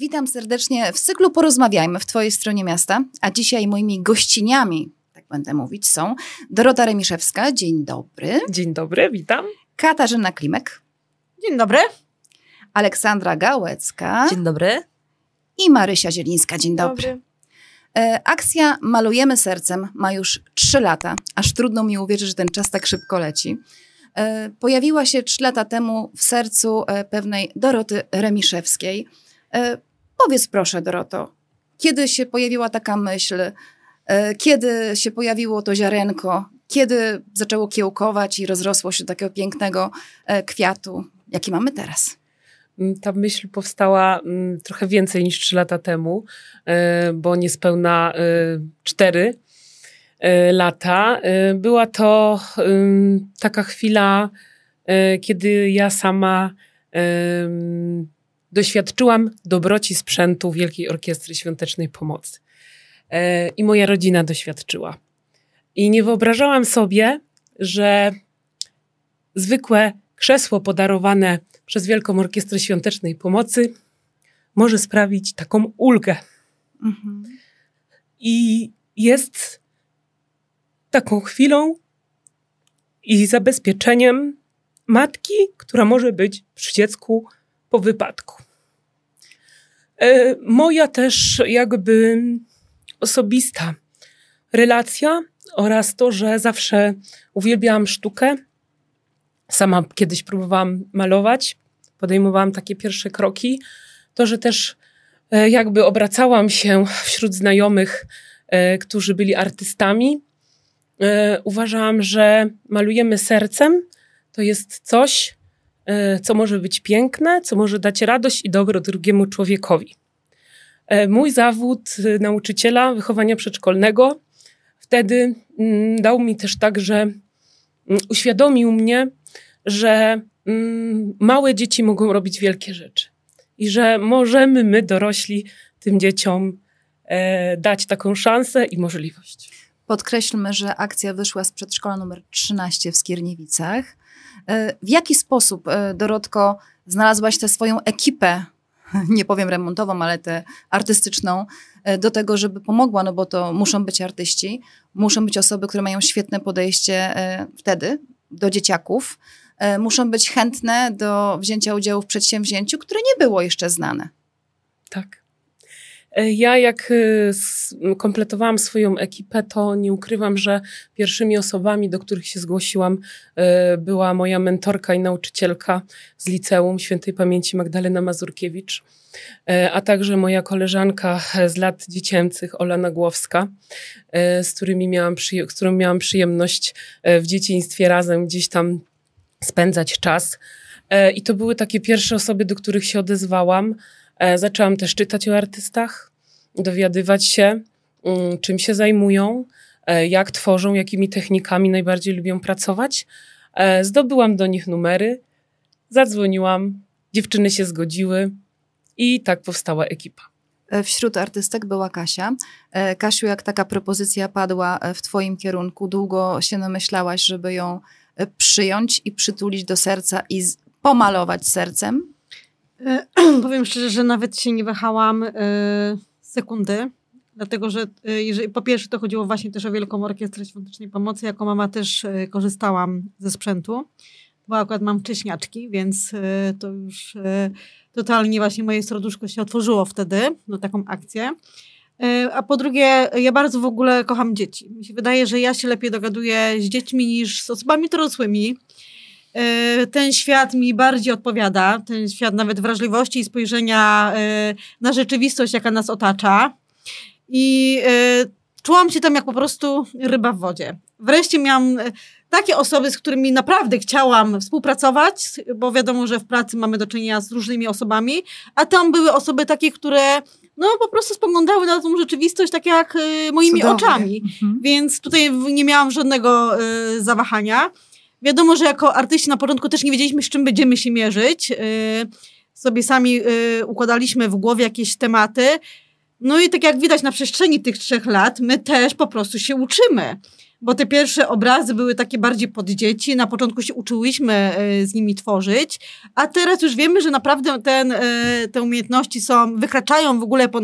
Witam serdecznie w cyklu Porozmawiajmy w Twojej stronie miasta, a dzisiaj moimi gościniami, tak będę mówić, są Dorota Remiszewska, dzień dobry. Dzień dobry, witam. Katarzyna Klimek. Dzień dobry. Aleksandra Gałecka. Dzień dobry. I Marysia Zielińska, dzień dobry. dobry. E, akcja Malujemy Sercem ma już trzy lata, aż trudno mi uwierzyć, że ten czas tak szybko leci. E, pojawiła się trzy lata temu w sercu e, pewnej Doroty Remiszewskiej. Powiedz proszę, Doroto, kiedy się pojawiła taka myśl, kiedy się pojawiło to ziarenko, kiedy zaczęło kiełkować i rozrosło się do takiego pięknego kwiatu, jaki mamy teraz? Mm, ta myśl powstała mm, trochę więcej niż trzy lata temu, e, bo niespełna e, cztery e, lata. Była to taka chwila, kiedy ja sama doświadczyłam dobroci sprzętu Wielkiej Orkiestry Świątecznej Pomocy. I moja rodzina doświadczyła. I nie wyobrażałam sobie, że zwykłe krzesło podarowane przez Wielką Orkiestrę Świątecznej Pomocy może sprawić taką ulgę. Mhm. I jest taką chwilą i zabezpieczeniem matki, która może być przy dziecku po wypadku. E, moja też jakby osobista relacja oraz to, że zawsze uwielbiałam sztukę, sama kiedyś próbowałam malować, podejmowałam takie pierwsze kroki, to, że też e, jakby obracałam się wśród znajomych, e, którzy byli artystami. Uważałam, że malujemy sercem to jest coś, co może być piękne, co może dać radość i dobro drugiemu człowiekowi. Mój zawód nauczyciela wychowania przedszkolnego wtedy mm, dał mi też tak, że mm, uświadomił mnie, że mm, małe dzieci mogą robić wielkie rzeczy i że możemy my, dorośli, tym dzieciom e, dać taką szansę i możliwość. Podkreślmy, że akcja wyszła z przedszkola numer 13 w Skierniewicach. E, w jaki sposób, e, Dorotko, znalazłaś tę swoją ekipę, nie powiem remontową, ale tę artystyczną, e, do tego, żeby pomogła, no bo to muszą być artyści, muszą być osoby, które mają świetne podejście wtedy do dzieciaków, muszą być chętne do wzięcia udziału w przedsięwzięciu, które nie było jeszcze znane. Tak. E, ja jak e, kompletowałam swoją ekipę, to nie ukrywam, że pierwszymi osobami, do których się zgłosiłam, była moja mentorka i nauczycielka z liceum świętej pamięci Magdalena Mazurkiewicz, a także moja koleżanka z lat dziecięcych, Ola Nagłowska, z, którymi miałam z którą miałam przyjemność w dzieciństwie razem gdzieś tam spędzać czas. E, I to były takie pierwsze osoby, do których się odezwałam. E, zaczęłam też czytać o artystach, dowiadywać się, mm, czym się zajmują, e, jak tworzą, jakimi technikami najbardziej lubią pracować. Zdobyłam do nich numery, zadzwoniłam, dziewczyny się zgodziły i tak powstała ekipa. Wśród artystek była Kasia. Kasiu, jak taka propozycja padła w Twoim kierunku, długo się namyślałaś, żeby ją przyjąć i przytulić do serca i pomalować sercem? E, powiem szczerze, że nawet się nie wahałam e, sekundy, dlatego że e, jeżeli, po pierwsze to chodziło właśnie też o Wielką Orkiestrę Świątecznej Pomocy. Jako mama też korzystałam ze sprzętu, bo akurat mam wcześniaczki, więc to już totalnie właśnie moje serduszko się otworzyło wtedy na taką akcję. E, a po drugie, ja bardzo w ogóle kocham dzieci. Mi się wydaje, że ja się lepiej dogaduję z dziećmi niż z osobami dorosłymi. E, ten świat mi bardziej odpowiada, ten świat nawet wrażliwości i spojrzenia e, na rzeczywistość, jaka nas otacza. I czułam się tam jak po prostu ryba w wodzie. Wreszcie miałam takie osoby, z którymi naprawdę chciałam współpracować, bo wiadomo, że w pracy mamy do czynienia z różnymi osobami, a tam były osoby takie, które no po prostu spoglądały na tą rzeczywistość tak jak moimi Cudownie. oczami. Mhm. Więc tutaj nie miałam żadnego y, zawahania. Wiadomo, że jako artyści na początku też nie wiedzieliśmy, z czym będziemy się mierzyć. Y, sobie sami y, układaliśmy w głowie jakieś tematy. No i tak jak widać na przestrzeni tych trzech lat, my też po prostu się uczymy. bo te pierwsze obrazy były takie bardziej pod dzieci. Na początku się uczyłyśmy e, z nimi tworzyć, a teraz już wiemy, że naprawdę ten, te umiejętności są, wykraczają w ogóle po,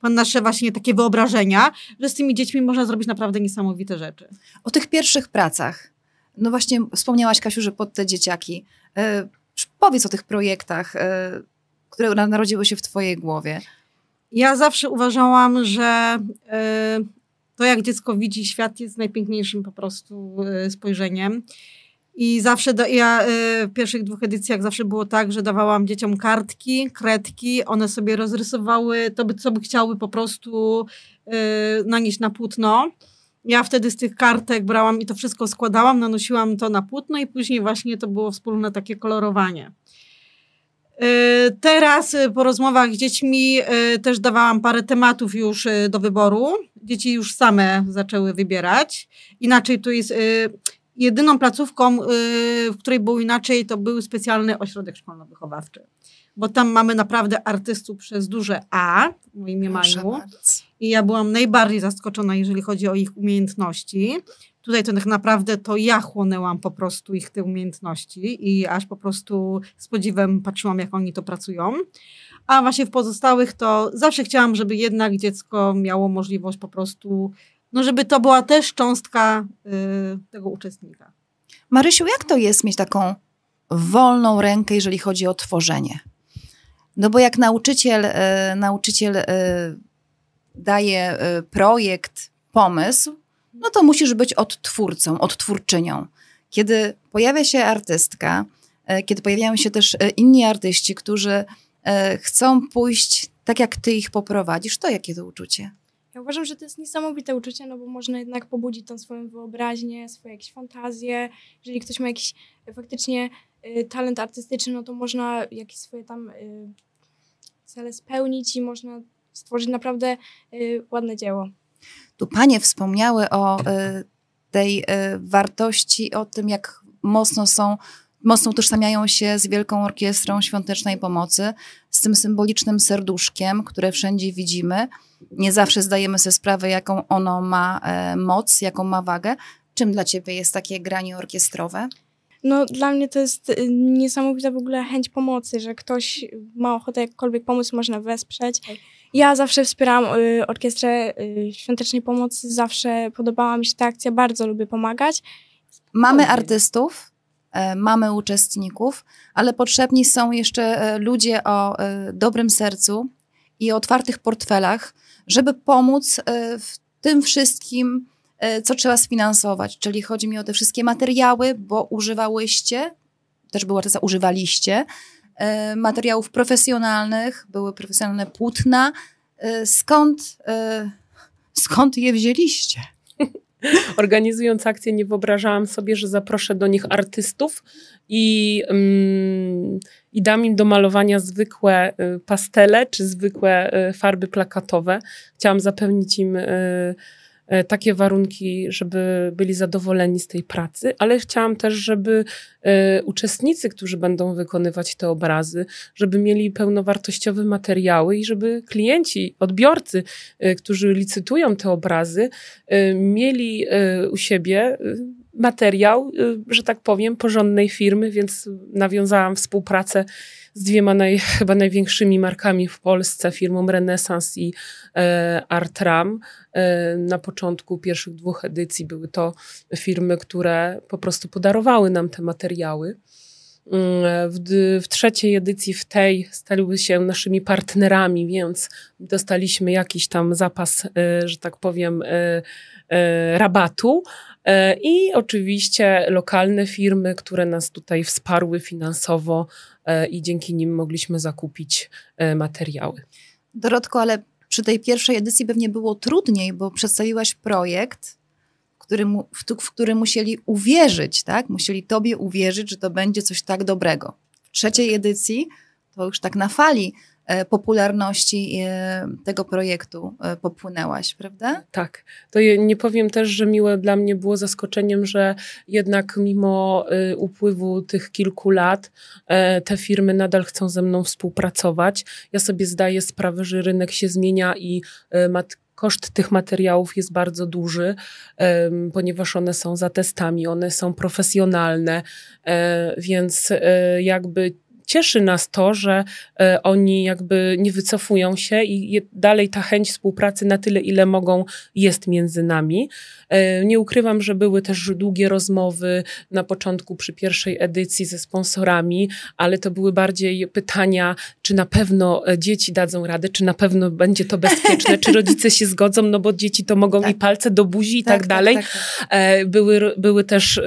po nasze właśnie takie wyobrażenia, że z tymi dziećmi można zrobić naprawdę niesamowite rzeczy. O tych pierwszych pracach. No właśnie wspomniałaś, Kasiu, że pod te dzieciaki. Powiedz o tych projektach, które narodziły się w twojej głowie. Ja zawsze uważałam, że to, jak dziecko widzi świat, jest najpiękniejszym po prostu e, spojrzeniem. I zawsze, do, ja e, w pierwszych dwóch edycjach zawsze było tak, że dawałam dzieciom kartki, kredki, one sobie rozrysowały to, co by chciały po prostu e, nanieść na płótno. Ja wtedy z tych kartek brałam i to wszystko składałam, nanosiłam to na płótno i później właśnie to było wspólne takie kolorowanie. Y, teraz y, po rozmowach z dziećmi y, też dawałam parę tematów już do wyboru. Dzieci już same zaczęły wybierać. Inaczej tu jest jedyną placówką, w której było inaczej, to był specjalny ośrodek szkolno-wychowawczy. Bo tam mamy naprawdę artystów przez duże A w moim mniemaniu. I ja byłam najbardziej zaskoczona, jeżeli chodzi o ich umiejętności. Tutaj to tak naprawdę to ja chłonęłam po prostu ich te umiejętności i aż po prostu z podziwem patrzyłam, jak oni to pracują. A właśnie w pozostałych to zawsze chciałam, żeby jednak dziecko miało możliwość po prostu, no żeby to była też cząstka y, tego uczestnika. Marysiu, jak to jest mieć taką wolną rękę, jeżeli chodzi o tworzenie? No bo jak nauczyciel, y, nauczyciel y, daje y, projekt, pomysł, no to musisz być odtwórcą, odtwórczynią. Kiedy pojawia się artystka, e, kiedy pojawiają się też e, inni artyści, którzy chcą pójść tak, jak ty ich poprowadzisz, to jakie to uczucie? Ja uważam, że to jest niesamowite uczucie, no bo można jednak pobudzić tą swoją wyobraźnię, swoje jakieś fantazje. Jeżeli ktoś ma jakiś faktycznie y, talent artystyczny, no to można jakieś swoje tam y, cele spełnić i można stworzyć naprawdę y, ładne dzieło. Tu panie wspomniały o y, tej y, wartości, o tym, jak mocno są mocno utożsamiają się z Wielką Orkiestrą Świątecznej Pomocy, z tym symbolicznym serduszkiem, które wszędzie widzimy. Nie zawsze zdajemy sobie sprawę, jaką ono ma e, moc, jaką ma wagę. Czym dla ciebie jest takie granie orkiestrowe? No, dla mnie to jest niesamowita w ogóle chęć pomocy, że ktoś ma ochotę jakkolwiek pomóc, można wesprzeć. Ja zawsze wspieram y, Orkiestrę y, Świątecznej Pomocy, zawsze podobała mi się ta akcja, bardzo lubię pomagać. Mamy artystów, e, mamy uczestników, ale potrzebni są jeszcze e, ludzie o e, dobrym sercu i otwartych portfelach, żeby pomóc w tym wszystkim, co trzeba sfinansować. Czyli chodzi mi o te wszystkie materiały, bo używałyście, też była to używaliście, materiałów profesjonalnych, były profesjonalne płótna. E, skąd, e, skąd je wzięliście? Organizując akcję, nie wyobrażałam sobie, że zaproszę do nich artystów i, um, i dam im do malowania zwykłe pastele czy zwykłe farby plakatowe. Chciałam zapewnić im E, takie warunki, żeby byli zadowoleni z tej pracy, ale chciałam też, żeby e, uczestnicy, którzy będą wykonywać te obrazy, żeby mieli pełnowartościowe materiały i żeby klienci, odbiorcy, e, którzy licytują te obrazy, mieli u siebie materiał, że tak powiem, porządnej firmy, więc nawiązałam współpracę z dwiema naj, chyba największymi markami w Polsce, firmą Renesans i e, Artram. E, na początku pierwszych dwóch edycji były to firmy, które po prostu podarowały nam te materiały. Mm, w, w, trzeciej edycji, w tej, staliły się naszymi partnerami, więc dostaliśmy jakiś tam zapas, e, że tak powiem, e, e, rabatu. I oczywiście lokalne firmy, które nas tutaj wsparły finansowo i dzięki nim mogliśmy zakupić materiały. Dorotko, ale przy tej pierwszej edycji pewnie było trudniej, bo przedstawiłaś projekt, który mu, w, w który musieli uwierzyć, tak? Musieli tobie uwierzyć, że to będzie coś tak dobrego. W trzeciej edycji to już tak na fali E, popularności e, tego projektu e, popłynęłaś, prawda? Tak. To nie powiem też, że miłe dla mnie było zaskoczeniem, że jednak mimo upływu tych kilku lat te firmy nadal chcą ze mną współpracować. Ja sobie zdaję sprawę, że rynek się zmienia i koszt tych materiałów jest bardzo duży, ponieważ one są za testami, one są profesjonalne, e, więc e, jakby cieszy nas to, że e, oni jakby nie wycofują się i dalej ta chęć współpracy na tyle, ile mogą, jest między nami. E, nie ukrywam, że były też długie rozmowy na początku przy pierwszej edycji ze sponsorami, ale to były bardziej pytania, czy na pewno e, dzieci dadzą radę, czy na pewno będzie to bezpieczne, czy rodzice się zgodzą, no bo dzieci to mogą tak. i palce do buzi i tak, tak, tak dalej. Tak, tak, były, były też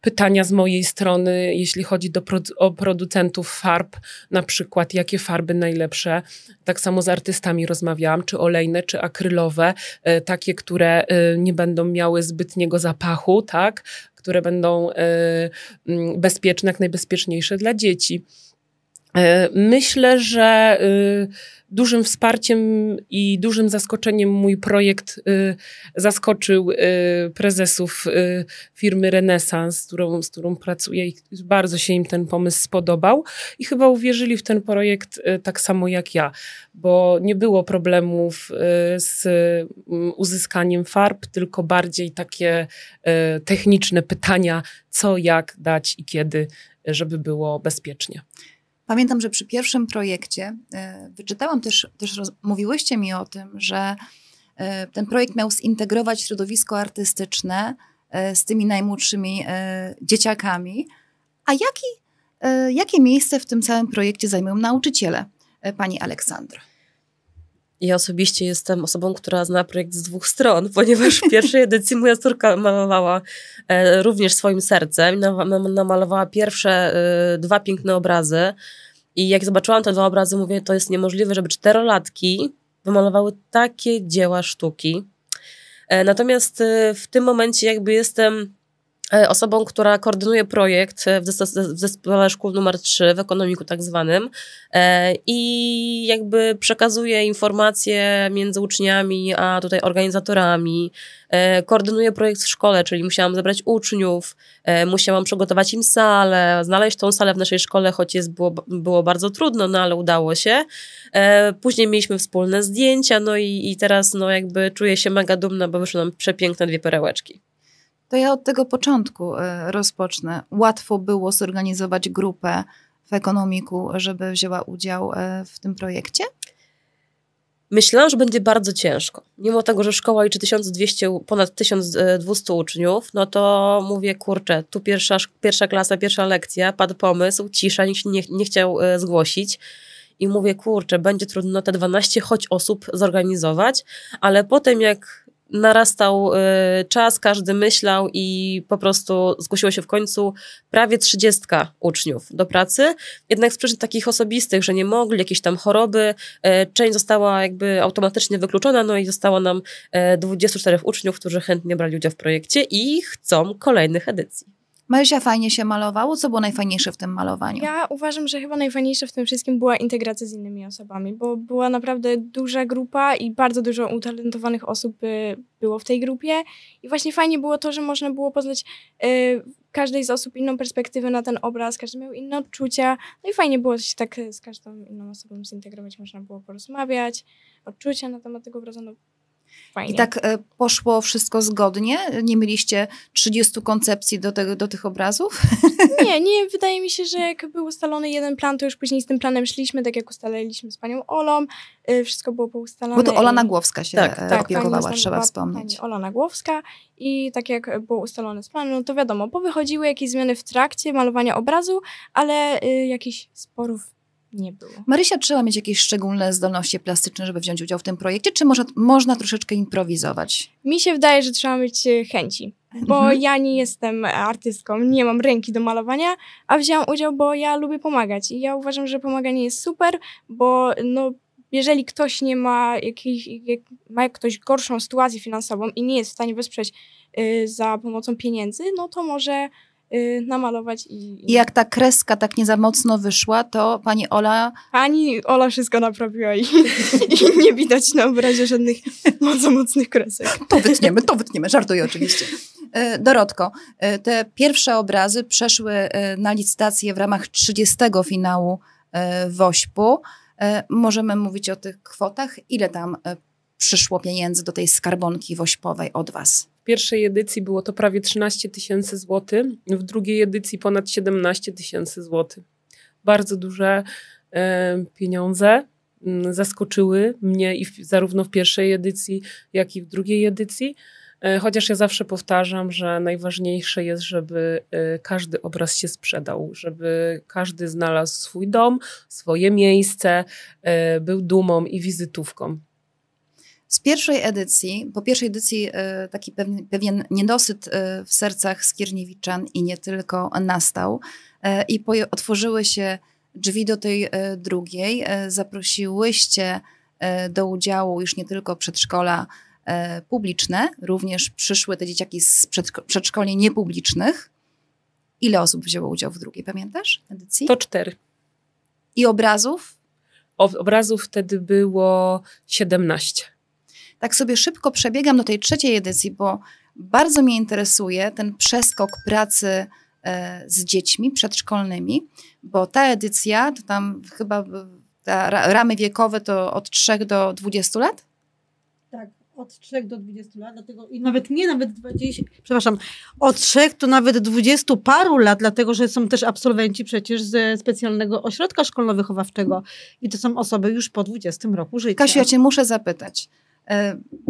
pytania z mojej strony, jeśli chodzi do, o producentów farb, na przykład jakie farby najlepsze. Tak samo z artystami rozmawiałam, czy olejne, czy akrylowe, e, takie, które e, nie będą miały zbytniego zapachu, tak? które będą e, bezpieczne, jak najbezpieczniejsze dla dzieci. Myślę, że dużym wsparciem i dużym zaskoczeniem mój projekt y, zaskoczył y, prezesów y, firmy Renesans, z którą, z którą pracuję i bardzo się im ten pomysł spodobał i chyba uwierzyli w ten projekt y, tak samo jak ja, bo nie było problemów y, z mm, uzyskaniem farb, tylko bardziej takie y, techniczne pytania, co, jak dać i kiedy, żeby było bezpiecznie. Pamiętam, że przy pierwszym projekcie e, wyczytałam też, też roz, mówiłyście mi o tym, że e, ten projekt miał zintegrować środowisko artystyczne e, z tymi najmłodszymi dzieciakami. A jaki, jakie miejsce w tym całym projekcie zajmują nauczyciele, pani Aleksandra? Ja osobiście jestem osobą, która zna projekt z dwóch stron, ponieważ w pierwszej edycji moja córka malowała e, również swoim sercem, namalowała pierwsze e, dwa piękne obrazy i jak zobaczyłam te dwa obrazy, mówię, to jest niemożliwe, żeby czterolatki wymalowały takie dzieła sztuki. E, natomiast w tym momencie jakby jestem E, osobą, która koordynuje projekt e, w, zespole szkół numer 3, w ekonomiku tak zwanym e, i jakby przekazuje informacje między uczniami, a tutaj organizatorami, koordynuje projekt w szkole, czyli musiałam zebrać uczniów, musiałam przygotować im salę, znaleźć tą salę w naszej szkole, choć jest, było, było bardzo trudno, no ale udało się. Później mieliśmy wspólne zdjęcia, no i, i teraz no jakby czuję się mega dumna, bo wyszły nam przepiękne dwie perełeczki. To ja od tego początku e, rozpocznę. Łatwo było zorganizować grupę w ekonomiku, żeby wzięła udział e, w tym projekcie? Myślałam, że będzie bardzo ciężko. Mimo tego, że szkoła liczy 1200, ponad 1200 uczniów, no to mówię, kurczę, tu pierwsza, pierwsza klasa, pierwsza lekcja, padł pomysł, cisza, nikt nie, nie chciał zgłosić. I mówię, kurczę, będzie trudno te 12 choć osób zorganizować, ale potem jak narastał y, czas, każdy myślał i po prostu zgłosiło się w końcu prawie trzydziestka uczniów do pracy. Jednak z przyczyn takich osobistych, że nie mogli, jakieś tam choroby, y, część została jakby automatycznie wykluczona, no i zostało nam 24 y, uczniów, którzy chętnie brali udział w projekcie i chcą kolejnych edycji. Marysia fajnie się malowało. Co było najfajniejsze w tym malowaniu? Ja uważam, że chyba najfajniejsze w tym wszystkim była integracja z innymi osobami, bo była naprawdę duża grupa i bardzo dużo utalentowanych osób było w tej grupie. I właśnie fajnie było to, że można było poznać y, każdej z osób inną perspektywę na ten obraz, każdy miał inne odczucia. No i fajnie było się tak z każdą inną osobą zintegrować, można było porozmawiać, odczucia na temat tego obrazu. No, Fajnie. I tak e, poszło wszystko zgodnie? Nie mieliście 30 koncepcji do, te, do tych obrazów? Nie, nie. Wydaje mi się, że jak był ustalony jeden plan, to już później z tym planem szliśmy, tak jak ustaliliśmy z panią Olą. E, wszystko było poustalone. Bo to Ola Nagłowska się tak, tak, opiekowała, trzeba wspomnieć. Pani Ola Nagłowska i tak jak było ustalone z planem, no to wiadomo, powychodziły jakieś zmiany w trakcie malowania obrazu, ale y, jakichś sporów nie było. Marysia trzeba mieć jakieś szczególne zdolności plastyczne, żeby wziąć udział w tym projekcie, czy może, można troszeczkę improwizować? Mi się wydaje, że trzeba mieć e, chęci, bo mhm. ja nie jestem artystką, nie mam ręki do malowania, a wzięłam udział, bo ja lubię pomagać i ja uważam, że pomaganie jest super, bo no, jeżeli ktoś nie ma jakiejś, jak, ma ktoś gorszą sytuację finansową i nie jest w stanie wesprzeć y, za pomocą pieniędzy, no to może Y, namalować. I, I jak ta kreska tak nie za mocno wyszła, to pani Ola... Pani Ola wszystko naprawiła i, i nie widać na obrazie żadnych bardzo mocnych kresek. To wytniemy, to wytniemy, żartuję oczywiście. Y, Dorotko, y, te pierwsze obrazy przeszły na licytację w ramach 30 finału WOŚP-u. Możemy mówić o tych kwotach. Ile tam przyszło pieniędzy do tej skarbonki wośpowej od was? Pierwszej edycji było to prawie 13 tysięcy złotych, w drugiej edycji ponad 17 tysięcy złotych. Bardzo duże e, pieniądze zaskoczyły mnie i w, zarówno w pierwszej edycji, jak i w drugiej edycji. E, Chociaż ja zawsze powtarzam, że najważniejsze jest, żeby e, każdy obraz się sprzedał, żeby każdy znalazł swój dom, swoje miejsce, był dumą i wizytówką. Z pierwszej edycji, po pierwszej edycji e, taki pewien, pewien niedosyt e, w sercach Skierniewiczan i nie tylko nastał e, i poje- otworzyły się drzwi do tej drugiej. Zaprosiłyście do udziału już nie tylko przedszkola publiczne, również przyszły te dzieciaki z przedszko- przedszkoli niepublicznych. Ile osób wzięło udział w drugiej, pamiętasz, edycji? To cztery. I obrazów? Ob- Obrazów wtedy było 17. tak sobie szybko przebiegam do tej trzeciej edycji, bo bardzo mnie interesuje ten przeskok pracy e, z dziećmi przedszkolnymi, bo ta edycja, to tam chyba ramy wiekowe to od 3 do 20 lat? Tak, od 3 do 20 lat, dlatego i nawet nie nawet 20, przepraszam, od 3 to nawet 20 paru lat, dlatego że są też absolwenci przecież ze specjalnego ośrodka szkolno-wychowawczego i to są osoby już po 20 roku życia. Kasiu, ja cię muszę zapytać.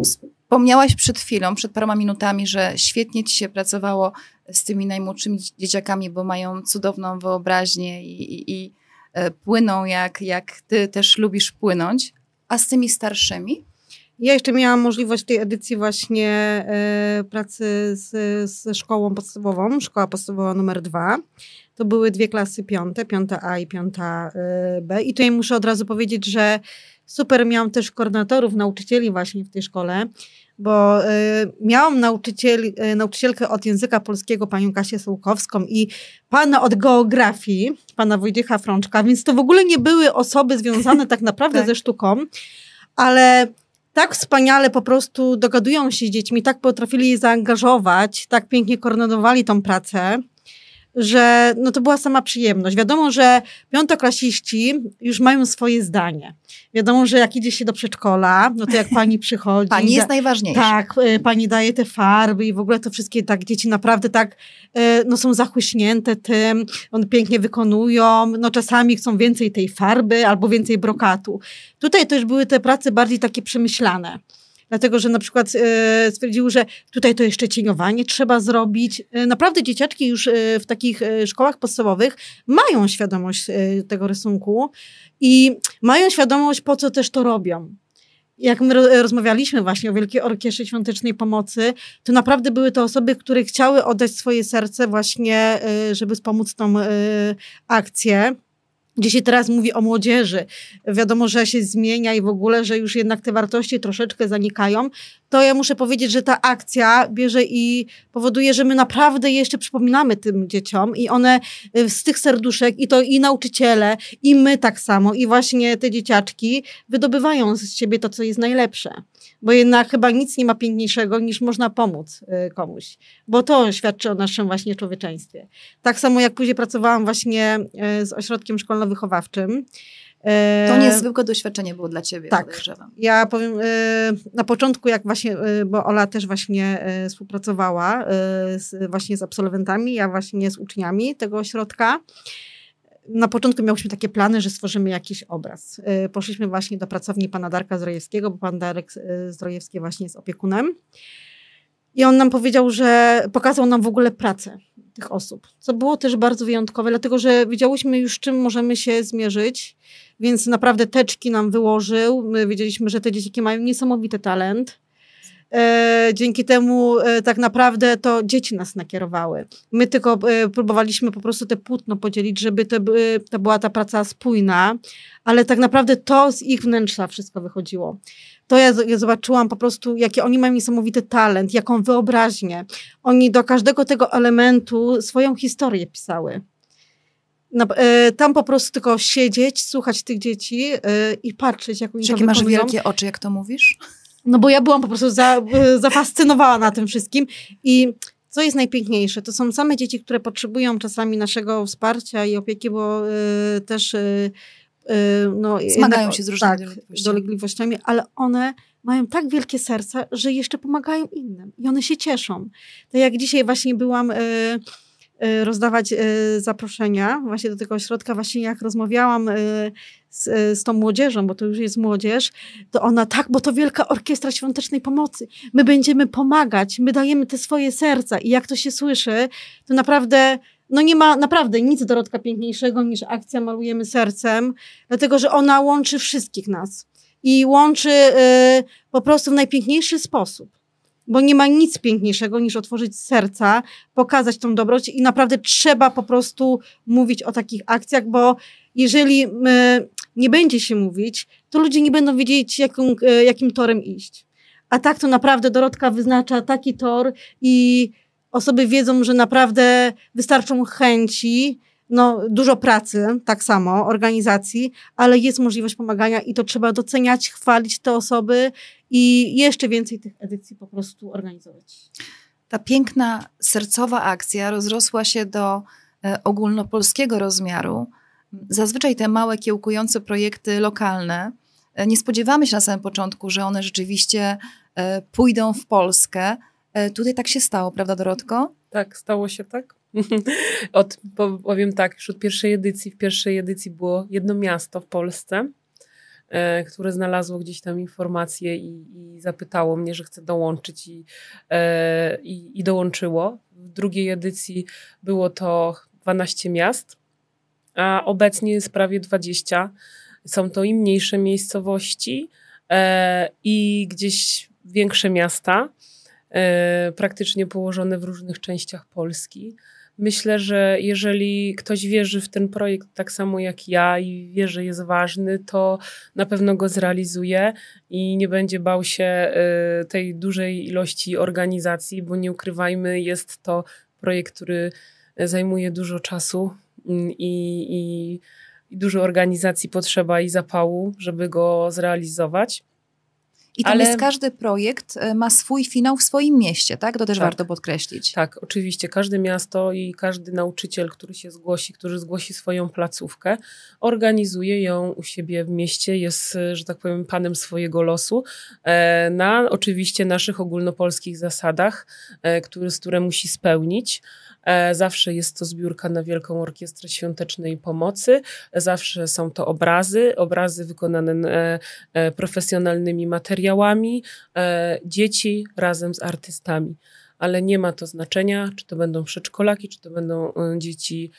Wspomniałaś przed chwilą, przed paroma minutami, że świetnie ci się pracowało z tymi najmłodszymi dzieciakami, bo mają cudowną wyobraźnię i, i, i e, płyną jak, jak ty też lubisz płynąć. A z tymi starszymi? Ja jeszcze miałam możliwość tej edycji właśnie e, pracy z, ze szkołą podstawową, szkoła podstawowa numer dwa. To były dwie klasy piąte, piąta A i piąta e, B. I tutaj muszę od razu powiedzieć, że super miałam też koordynatorów, nauczycieli właśnie w tej szkole, bo e, miałam nauczyciel, e, nauczycielkę od języka polskiego, panią Kasię Sołkowską i pana od geografii, pana Wojciecha Frączka, więc to w ogóle nie były osoby związane tak naprawdę Tak. ze sztuką, ale tak wspaniale po prostu dogadują się z dziećmi, tak potrafili je zaangażować, tak pięknie koordynowali tą pracę, że no to była sama przyjemność. Wiadomo, że piątoklasiści już mają swoje zdanie. Wiadomo, że jak idzie się do przedszkola, no to jak pani przychodzi... Pani da- jest najważniejsza. tak, y, pani daje te farby i w ogóle to wszystkie tak dzieci naprawdę tak y, no, są zachłyśnięte tym, one pięknie wykonują, no czasami chcą więcej tej farby albo więcej brokatu. Tutaj też były te prace bardziej takie przemyślane. Dlatego, że na przykład e, stwierdziły, że tutaj to jeszcze cieniowanie trzeba zrobić. E, naprawdę dzieciaczki już e, w takich szkołach podstawowych mają świadomość tego rysunku i mają świadomość, po co też to robią jak my ro- rozmawialiśmy właśnie o Wielkiej Orkiestrze Świątecznej Pomocy, to naprawdę były to osoby, które chciały oddać swoje serce właśnie, żeby wspomóc tą akcję. Gdzie się teraz mówi o młodzieży, wiadomo, że się zmienia i w ogóle, że już jednak te wartości troszeczkę zanikają, to ja muszę powiedzieć, że ta akcja bierze i powoduje, że my naprawdę jeszcze przypominamy tym dzieciom i one y, z tych serduszek, i to i nauczyciele, i my tak samo, i właśnie te dzieciaczki wydobywają z siebie to, co jest najlepsze. Bo jednak chyba nic nie ma piękniejszego, niż można pomóc y, komuś. Bo to świadczy o naszym właśnie człowieczeństwie. Tak samo jak później pracowałam właśnie y, z ośrodkiem szkolno-wychowawczym. y, To niezwykłe doświadczenie było dla ciebie, tak. podejrzewam. ja powiem, y, na początku jak właśnie, y, bo Ola też właśnie y, współpracowała y, z, właśnie z absolwentami, ja właśnie z uczniami tego ośrodka. Na początku miałyśmy takie plany, że stworzymy jakiś obraz. Y, Poszliśmy właśnie do pracowni pana Darka Zdrojewskiego, bo pan Darek y, Zdrojewski właśnie jest opiekunem. I on nam powiedział, że pokazał nam w ogóle pracę tych osób, co było też bardzo wyjątkowe, dlatego że wiedziałyśmy już, czym możemy się zmierzyć, więc naprawdę teczki nam wyłożył. My wiedzieliśmy, że te dzieciaki mają niesamowity talent. E, dzięki temu e, tak naprawdę to dzieci nas nakierowały. My tylko e, próbowaliśmy po prostu te płótno podzielić, żeby to, to była ta praca spójna, ale tak naprawdę to z ich wnętrza wszystko wychodziło. To ja, ja zobaczyłam po prostu, jaki oni mają niesamowity talent, jaką wyobraźnię. Oni do każdego tego elementu swoją historię pisały. Tam po prostu tylko siedzieć, słuchać tych dzieci i patrzeć, jak oni jakie masz wielkie oczy, jak to mówisz? No bo ja byłam po prostu za, e, zafascynowana tym wszystkim i co jest najpiękniejsze, to są same dzieci, które potrzebują czasami naszego wsparcia i opieki, bo y, też y, no, Zmagają jednak, się z różnymi tak, dolegliwościami. dolegliwościami, ale one mają tak wielkie serca, że jeszcze pomagają innym i one się cieszą. To jak dzisiaj właśnie byłam y, y, rozdawać y, zaproszenia właśnie do tego ośrodka, właśnie jak rozmawiałam z, z tą młodzieżą, bo to już jest młodzież, to ona tak, bo to Wielka Orkiestra Świątecznej Pomocy. My będziemy pomagać, my dajemy te swoje serca i jak to się słyszy, to naprawdę no nie ma naprawdę nic Dorotka piękniejszego niż akcja Malujemy Sercem, dlatego że ona łączy wszystkich nas i łączy y, po prostu w najpiękniejszy sposób. Bo nie ma nic piękniejszego niż otworzyć serca, pokazać tą dobroć i naprawdę trzeba po prostu mówić o takich akcjach, bo jeżeli y, nie będzie się mówić, to ludzie nie będą wiedzieć, jaką, y, jakim torem iść. A tak to naprawdę Dorotka wyznacza taki tor i osoby wiedzą, że naprawdę wystarczą chęci, no, dużo pracy, tak samo, organizacji, ale jest możliwość pomagania i to trzeba doceniać, chwalić te osoby i jeszcze więcej tych edycji po prostu organizować. Ta piękna, sercowa akcja rozrosła się do e, ogólnopolskiego rozmiaru. Zazwyczaj te małe, kiełkujące projekty lokalne, e, nie spodziewamy się na samym początku, że one rzeczywiście e, pójdą w Polskę. Tutaj tak się stało, prawda Dorotko? Tak, stało się tak. Od, powiem tak, już od pierwszej edycji, w pierwszej edycji było jedno miasto w Polsce, e, które znalazło gdzieś tam informacje i, i zapytało mnie, że chce dołączyć i, e, i, i dołączyło. W drugiej edycji było to 12 miast, a obecnie jest prawie 20. Są to i mniejsze miejscowości, e, i gdzieś większe miasta, praktycznie położone w różnych częściach Polski. Myślę, że jeżeli ktoś wierzy w ten projekt tak samo jak ja i wie, że jest ważny, to na pewno go zrealizuje i nie będzie bał się y, tej dużej ilości organizacji, bo nie ukrywajmy, jest to projekt, który zajmuje dużo czasu mm, i, i, i dużo organizacji potrzeba i zapału, żeby go zrealizować. I tam Ale... jest każdy projekt e, ma swój finał w swoim mieście, tak? To też tak. warto podkreślić. Tak, oczywiście. Każde miasto i każdy nauczyciel, który się zgłosi, który zgłosi swoją placówkę, organizuje ją u siebie w mieście, jest, e, że tak powiem, panem swojego losu, e, na oczywiście naszych ogólnopolskich zasadach, które, które musi spełnić. E, zawsze jest to zbiórka na Wielką Orkiestrę Świątecznej Pomocy. Zawsze są to obrazy, obrazy wykonane e, e, profesjonalnymi materiałami, dzieci razem z artystami ale nie ma to znaczenia, czy to będą przedszkolaki, czy to będą dzieci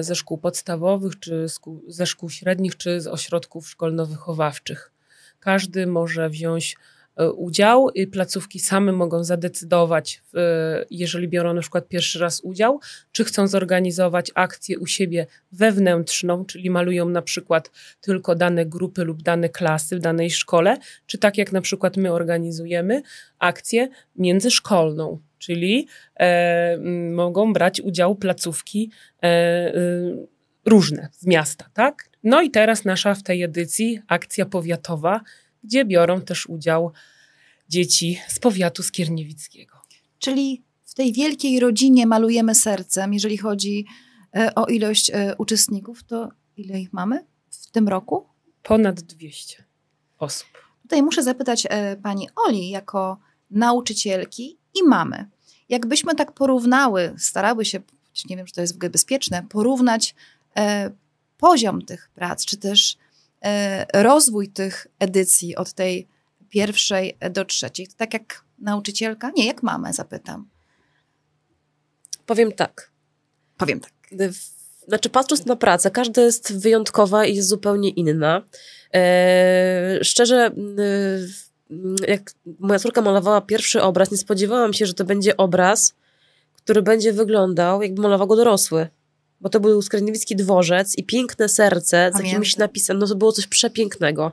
ze szkół podstawowych, czy ze szkół średnich, czy z ośrodków szkolno-wychowawczych. Każdy może wziąć udział. Placówki same mogą zadecydować, jeżeli biorą na przykład pierwszy raz udział, czy chcą zorganizować akcję u siebie wewnętrzną, czyli malują na przykład tylko dane grupy lub dane klasy w danej szkole, czy tak jak na przykład my organizujemy akcję międzyszkolną, czyli e, mogą brać udział placówki e, e, różne z miasta, tak? No i teraz nasza w tej edycji akcja powiatowa gdzie biorą też udział dzieci z powiatu skierniewickiego. Czyli w tej wielkiej rodzinie malujemy sercem, jeżeli chodzi e, o ilość e, uczestników, to ile ich mamy w tym roku? Ponad 200 osób. Tutaj muszę zapytać e, pani Oli, jako nauczycielki i mamy. Jakbyśmy tak porównały, starały się, nie wiem, czy to jest w ogóle bezpieczne, porównać poziom tych prac, czy też rozwój tych edycji od tej pierwszej do trzeciej. Tak jak nauczycielka? Nie, jak mamę zapytam. Powiem tak. Powiem tak. Znaczy, patrząc na pracę, każda jest wyjątkowa i jest zupełnie inna. Eee, szczerze, jak moja córka malowała pierwszy obraz, nie spodziewałam się, że to będzie obraz, który będzie wyglądał, jakby malował go dorosły bo to był Skierniewicki dworzec i piękne serce z jakimś napisem, no to było coś przepięknego.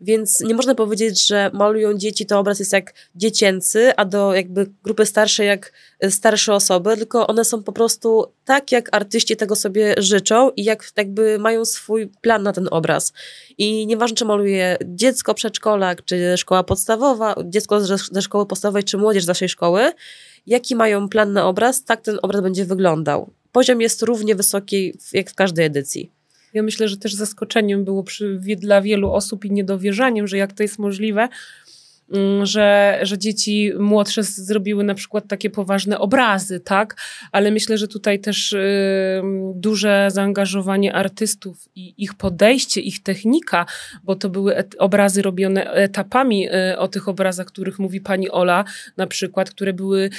Więc nie można powiedzieć, że malują dzieci, to obraz jest jak dziecięcy, a do jakby grupy starszej jak starsze osoby, tylko one są po prostu tak, jak artyści tego sobie życzą i jak jakby mają swój plan na ten obraz. I nieważne, czy maluje dziecko, przedszkolak, czy szkoła podstawowa, dziecko ze szkoły podstawowej, czy młodzież z naszej szkoły, jaki mają plan na obraz, tak ten obraz będzie wyglądał. Poziom jest równie wysoki jak w każdej edycji. Ja myślę, że też zaskoczeniem było przy, dla wielu osób i niedowierzaniem, że jak to jest możliwe, że, że dzieci młodsze zrobiły na przykład takie poważne obrazy, tak? Ale myślę, że tutaj też y, duże zaangażowanie artystów i ich podejście, ich technika, bo to były obrazy robione etapami y, o tych obrazach, których mówi pani Ola, na przykład, które były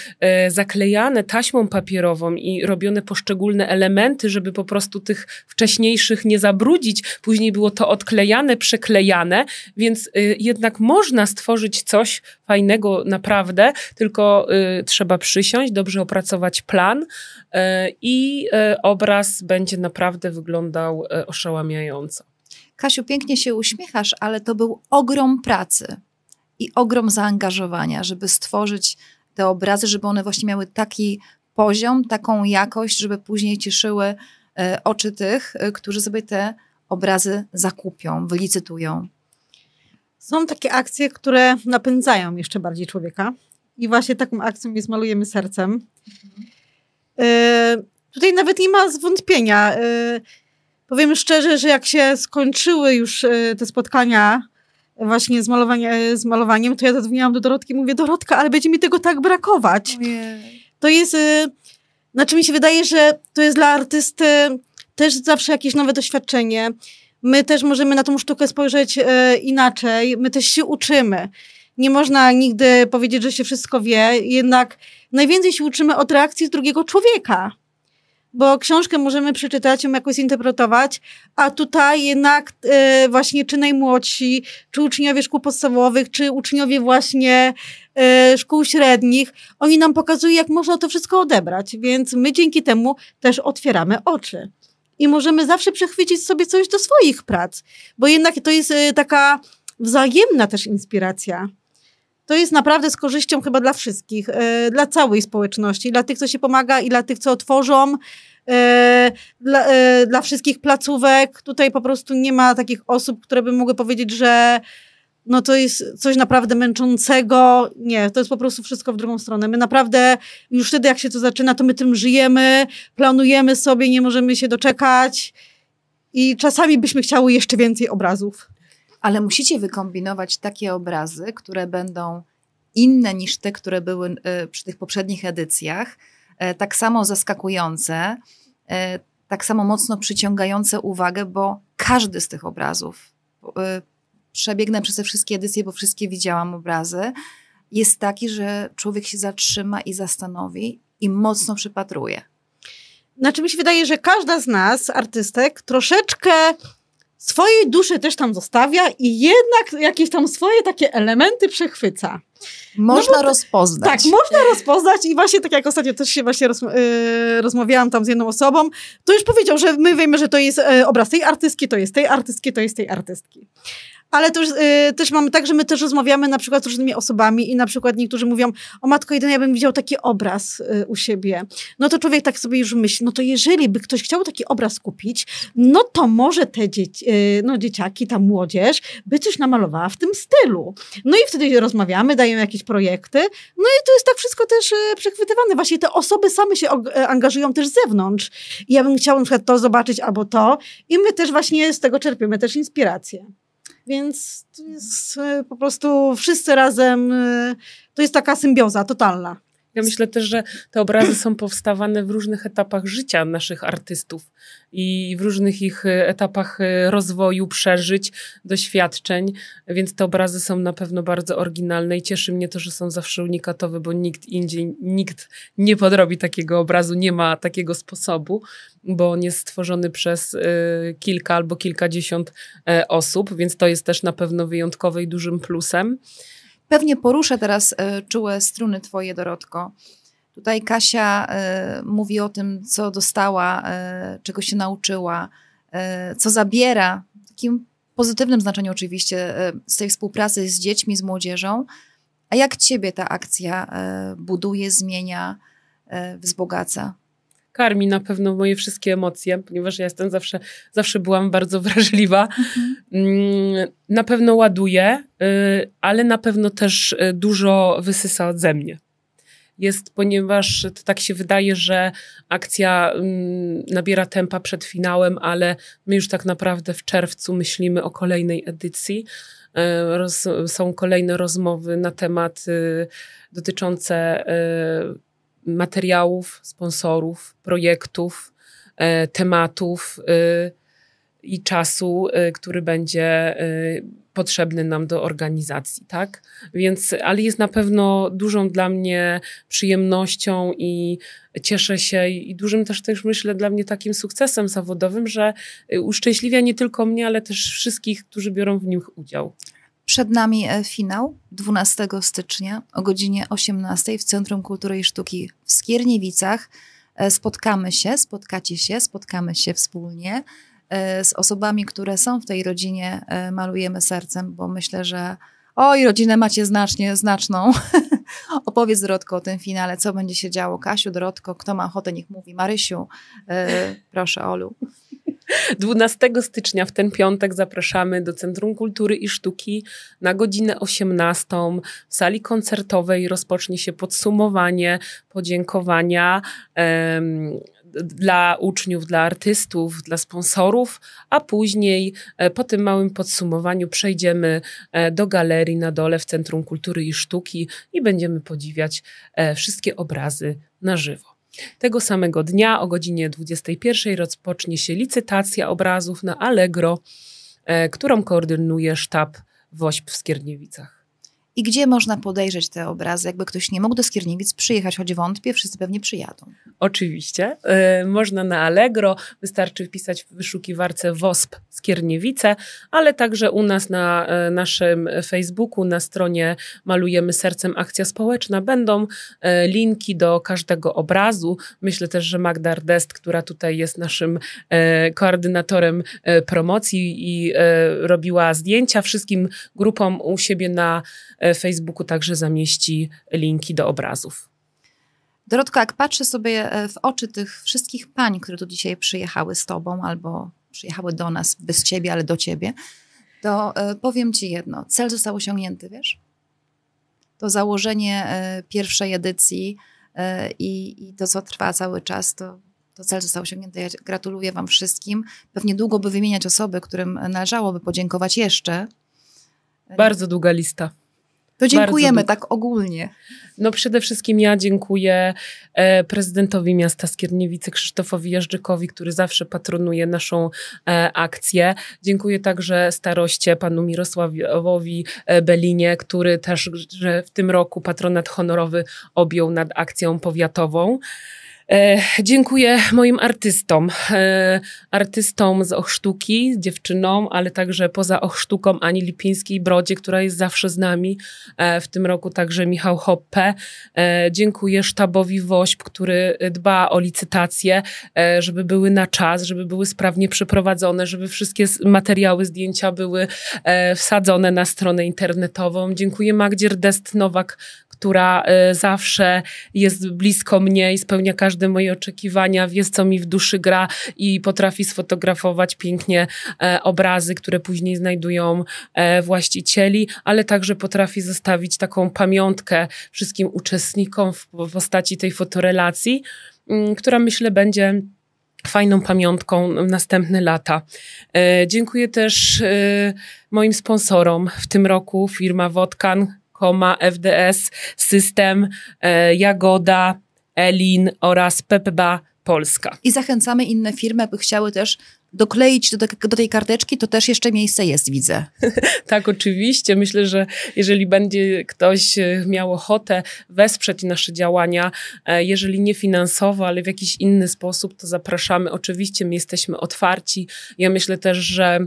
y, zaklejane taśmą papierową i robione poszczególne elementy, żeby po prostu tych wcześniejszych nie zabrudzić. Później było to odklejane, przeklejane, więc jednak można stworzyć coś fajnego naprawdę, tylko y, trzeba przysiąść, dobrze opracować plan y, i y, obraz będzie naprawdę wyglądał y, oszałamiająco. Kasiu, pięknie się uśmiechasz, ale to był ogrom pracy i ogrom zaangażowania, żeby stworzyć te obrazy, żeby one właśnie miały taki poziom, taką jakość, żeby później cieszyły y, oczy tych, którzy sobie te obrazy zakupią, wylicytują. Są takie akcje, które napędzają jeszcze bardziej człowieka. I właśnie taką akcją jest Malujemy Sercem. Mhm. tutaj nawet nie ma zwątpienia. Y, powiem szczerze, że jak się skończyły już y, te spotkania właśnie z, malowania, z malowaniem, to ja zadzwoniłam do Dorotki i mówię, Dorotka, ale będzie mi tego tak brakować. Ojej. To jest, znaczy mi się wydaje, że to jest dla artysty też zawsze jakieś nowe doświadczenie my też możemy na tą sztukę spojrzeć e, inaczej, my też się uczymy. Nie można nigdy powiedzieć, że się wszystko wie, jednak najwięcej się uczymy od reakcji drugiego człowieka. Bo książkę możemy przeczytać, ją jakoś zinterpretować, a tutaj jednak e, właśnie czy najmłodsi, czy uczniowie szkół podstawowych, czy uczniowie właśnie e, szkół średnich, oni nam pokazują, jak można to wszystko odebrać, więc my dzięki temu też otwieramy oczy i możemy zawsze przechwycić sobie coś do swoich prac, bo jednak to jest y, taka wzajemna też inspiracja. To jest naprawdę z korzyścią chyba dla wszystkich, y, dla całej społeczności, dla tych, co się pomaga i dla tych, co tworzą, y, dla, dla wszystkich placówek. Tutaj po prostu nie ma takich osób, które by mogły powiedzieć, że no to jest coś naprawdę męczącego. Nie, to jest po prostu wszystko w drugą stronę. My naprawdę już wtedy, jak się to zaczyna, to my tym żyjemy, planujemy sobie, nie możemy się doczekać i czasami byśmy chciały jeszcze więcej obrazów. Ale musicie wykombinować takie obrazy, które będą inne niż te, które były e, przy tych poprzednich edycjach, e, tak samo zaskakujące, e, tak samo mocno przyciągające uwagę, bo każdy z tych obrazów przebiegnę przez te wszystkie edycje, bo wszystkie widziałam obrazy, jest taki, że człowiek się zatrzyma i zastanowi i mocno przypatruje. Znaczy mi się wydaje, że każda z nas, artystek, troszeczkę swojej duszy też tam zostawia i jednak jakieś tam swoje takie elementy przechwyca. Można no rozpoznać. Tak, można rozpoznać i właśnie tak jak ostatnio też się właśnie roz, yy, rozmawiałam tam z jedną osobą, to już powiedział, że my wiemy, że to jest yy, obraz tej artystki, to jest tej artystki, to jest tej artystki. Ale już, y, też mamy tak, że my też rozmawiamy na przykład z różnymi osobami i na przykład niektórzy mówią, o matko jedynie ja bym widział taki obraz y, u siebie. No to człowiek tak sobie już myśli, no to jeżeli by ktoś chciał taki obraz kupić, no to może te dzieci, y, no dzieciaki, ta młodzież by coś namalowała w tym stylu. No i wtedy rozmawiamy, dają jakieś projekty, no i to jest tak wszystko też przechwytywane. Właśnie te osoby same się angażują też z zewnątrz. I ja bym chciała na przykład to zobaczyć albo to i my też właśnie z tego czerpiemy też inspirację. Więc to jest e, po prostu wszyscy razem, e, to jest taka symbioza totalna. Ja myślę też, że te obrazy są powstawane w różnych etapach życia naszych artystów i w różnych ich e, etapach rozwoju, przeżyć, doświadczeń, więc te obrazy są na pewno bardzo oryginalne i cieszy mnie to, że są zawsze unikatowe, bo nikt indziej, nikt nie podrobi takiego obrazu, nie ma takiego sposobu bo on jest stworzony przez y, kilka albo kilkadziesiąt osób, więc to jest też na pewno wyjątkowe i dużym plusem. Pewnie poruszę teraz y, czułe struny twoje, Dorotko. Tutaj Kasia mówi o tym, co dostała, czego się nauczyła, co zabiera, w takim pozytywnym znaczeniu oczywiście, z tej współpracy z dziećmi, z młodzieżą. A jak ciebie ta akcja buduje, zmienia, wzbogaca? Karmi na pewno moje wszystkie emocje, ponieważ ja jestem zawsze, zawsze byłam bardzo wrażliwa. Mhm. Na pewno ładuje, y, ale na pewno też y, dużo wysysa ode mnie. jest, ponieważ tak się wydaje, że akcja mm, nabiera tempa przed finałem, ale my już tak naprawdę w czerwcu myślimy o kolejnej edycji. E, roz, są kolejne rozmowy na temat y, dotyczące y, materiałów, sponsorów, projektów, y, tematów i czasu, który będzie potrzebny nam do organizacji, tak? Więc, ale jest na pewno dużą dla mnie przyjemnością i cieszę się i dużym też też myślę dla mnie takim sukcesem zawodowym, że uszczęśliwia nie tylko mnie, ale też wszystkich, którzy biorą w nim udział. Przed nami e, finał 12 stycznia o godzinie 18 w Centrum Kultury i Sztuki w Skierniewicach. E, spotkamy się, spotkacie się, spotkamy się wspólnie e, z osobami, które są w tej rodzinie Malujemy Sercem, bo myślę, że oj, rodzinę macie znacznie, znaczną. Opowiedz Dorotko o tym finale, co będzie się działo. Kasiu, Dorotko, kto ma ochotę, niech mówi. Marysiu, proszę Olu. 12 stycznia w ten piątek zapraszamy do Centrum Kultury i Sztuki na godzinę 18 w sali koncertowej rozpocznie się podsumowanie, podziękowania. Um, dla uczniów, dla artystów, dla sponsorów, a później e, po tym małym podsumowaniu przejdziemy e, do galerii na dole w Centrum Kultury i Sztuki i będziemy podziwiać e, wszystkie obrazy na żywo. Tego samego dnia o godzinie 21 rozpocznie się licytacja obrazów na Allegro, e, którą koordynuje sztab WOŚP w Skierniewicach. I gdzie można podejrzeć te obrazy? Jakby ktoś nie mógł do Skierniewic przyjechać, choć wątpię, wszyscy pewnie przyjadą. Oczywiście. Yy, można na Allegro, wystarczy wpisać w wyszukiwarce WOSP Skierniewice, ale także u nas na y, naszym Facebooku, na stronie Malujemy Sercem Akcja Społeczna będą y, linki do każdego obrazu. Myślę też, że Magda Ardest, która tutaj jest naszym koordynatorem promocji i robiła zdjęcia wszystkim grupom u siebie na E, Facebooku także zamieści linki do obrazów. Dorotko, jak patrzę sobie e, w oczy tych wszystkich pań, które tu dzisiaj przyjechały z tobą albo przyjechały do nas bez ciebie, ale do ciebie, to e, powiem ci jedno. Cel został osiągnięty, wiesz? To założenie pierwszej edycji i, i to, co trwa cały czas, to, to cel został osiągnięty. Ja gratuluję wam wszystkim. Pewnie długo by wymieniać osoby, którym należałoby podziękować jeszcze. Bardzo długa lista. To dziękujemy tak ogólnie. No przede wszystkim ja dziękuję e, prezydentowi miasta Skierniewicy Krzysztofowi Jażdżykowi, który zawsze patronuje naszą e, akcję. Dziękuję także staroście panu Mirosławowi e, Belinie, który też że w tym roku patronat honorowy objął nad akcją powiatową. E, dziękuję moim artystom, e, artystom z Ochsztuki, dziewczynom, ale także poza Ochsztuką Ani Lipińskiej-Brodzie, która jest zawsze z nami, e, w tym roku także Michał Hoppe. Dziękuję sztabowi WOŚP, który dba o licytacje, żeby były na czas, żeby były sprawnie przeprowadzone, żeby wszystkie materiały, zdjęcia były wsadzone na stronę internetową. Dziękuję Magdzie Rdest-Nowak, która zawsze jest blisko mnie i spełnia każde moje oczekiwania, wie co mi w duszy gra i potrafi sfotografować pięknie e, obrazy, które później znajdują e, właścicieli, ale także potrafi zostawić taką pamiątkę wszystkim uczestnikom w postaci tej fotorelacji, m, która myślę będzie fajną pamiątką następne lata. E, dziękuję też moim sponsorom w tym roku, firma Wodkan, Koma, FDS, System, e, Jagoda, Elin oraz Pepba Polska. I zachęcamy inne firmy, aby chciały też dokleić do, do, tej karteczki, to też jeszcze miejsce jest, widzę. tak, oczywiście. Myślę, że jeżeli będzie ktoś e, miał ochotę wesprzeć nasze działania, e, jeżeli nie finansowo, ale w jakiś inny sposób, to zapraszamy. Oczywiście my jesteśmy otwarci. Ja myślę też, że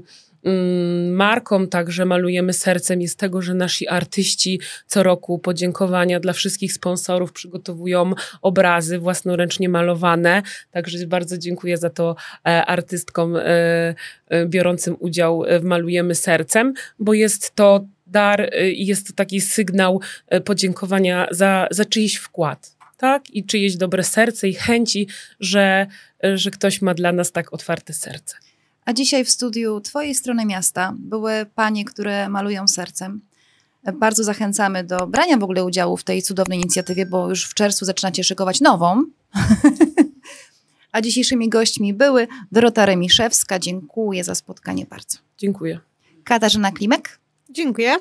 marką także malujemy sercem jest tego, że nasi artyści co roku podziękowania dla wszystkich sponsorów przygotowują obrazy własnoręcznie malowane. Także bardzo dziękuję za to e, artystkom e, e, biorącym udział w Malujemy Sercem, bo jest to dar i jest to taki sygnał podziękowania za, za czyjś wkład. Tak? I czyjeś dobre serce i chęci, że, że ktoś ma dla nas tak otwarte serce. A dzisiaj w studiu Twojej strony miasta były panie, które malują sercem. Bardzo zachęcamy do brania w ogóle udziału w tej cudownej inicjatywie, bo już w czerwcu zaczynacie szykować nową. A dzisiejszymi gośćmi były Dorota Remiszewska. Dziękuję za spotkanie bardzo. Dziękuję. Katarzyna Klimek. Dziękuję.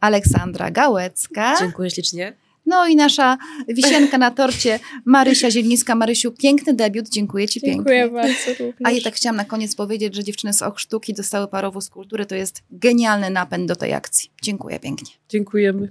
Aleksandra Gałecka. Dziękuję ślicznie. No i nasza wisienka na torcie Marysia Zielińska. Marysiu, piękny debiut. Dziękuję Ci Dziękuję pięknie. bardzo również. A ja tak chciałam na koniec powiedzieć, że dziewczyny z Och Sztuki dostały parowóz kultury. To jest genialny napęd do tej akcji. Dziękuję pięknie. Dziękujemy.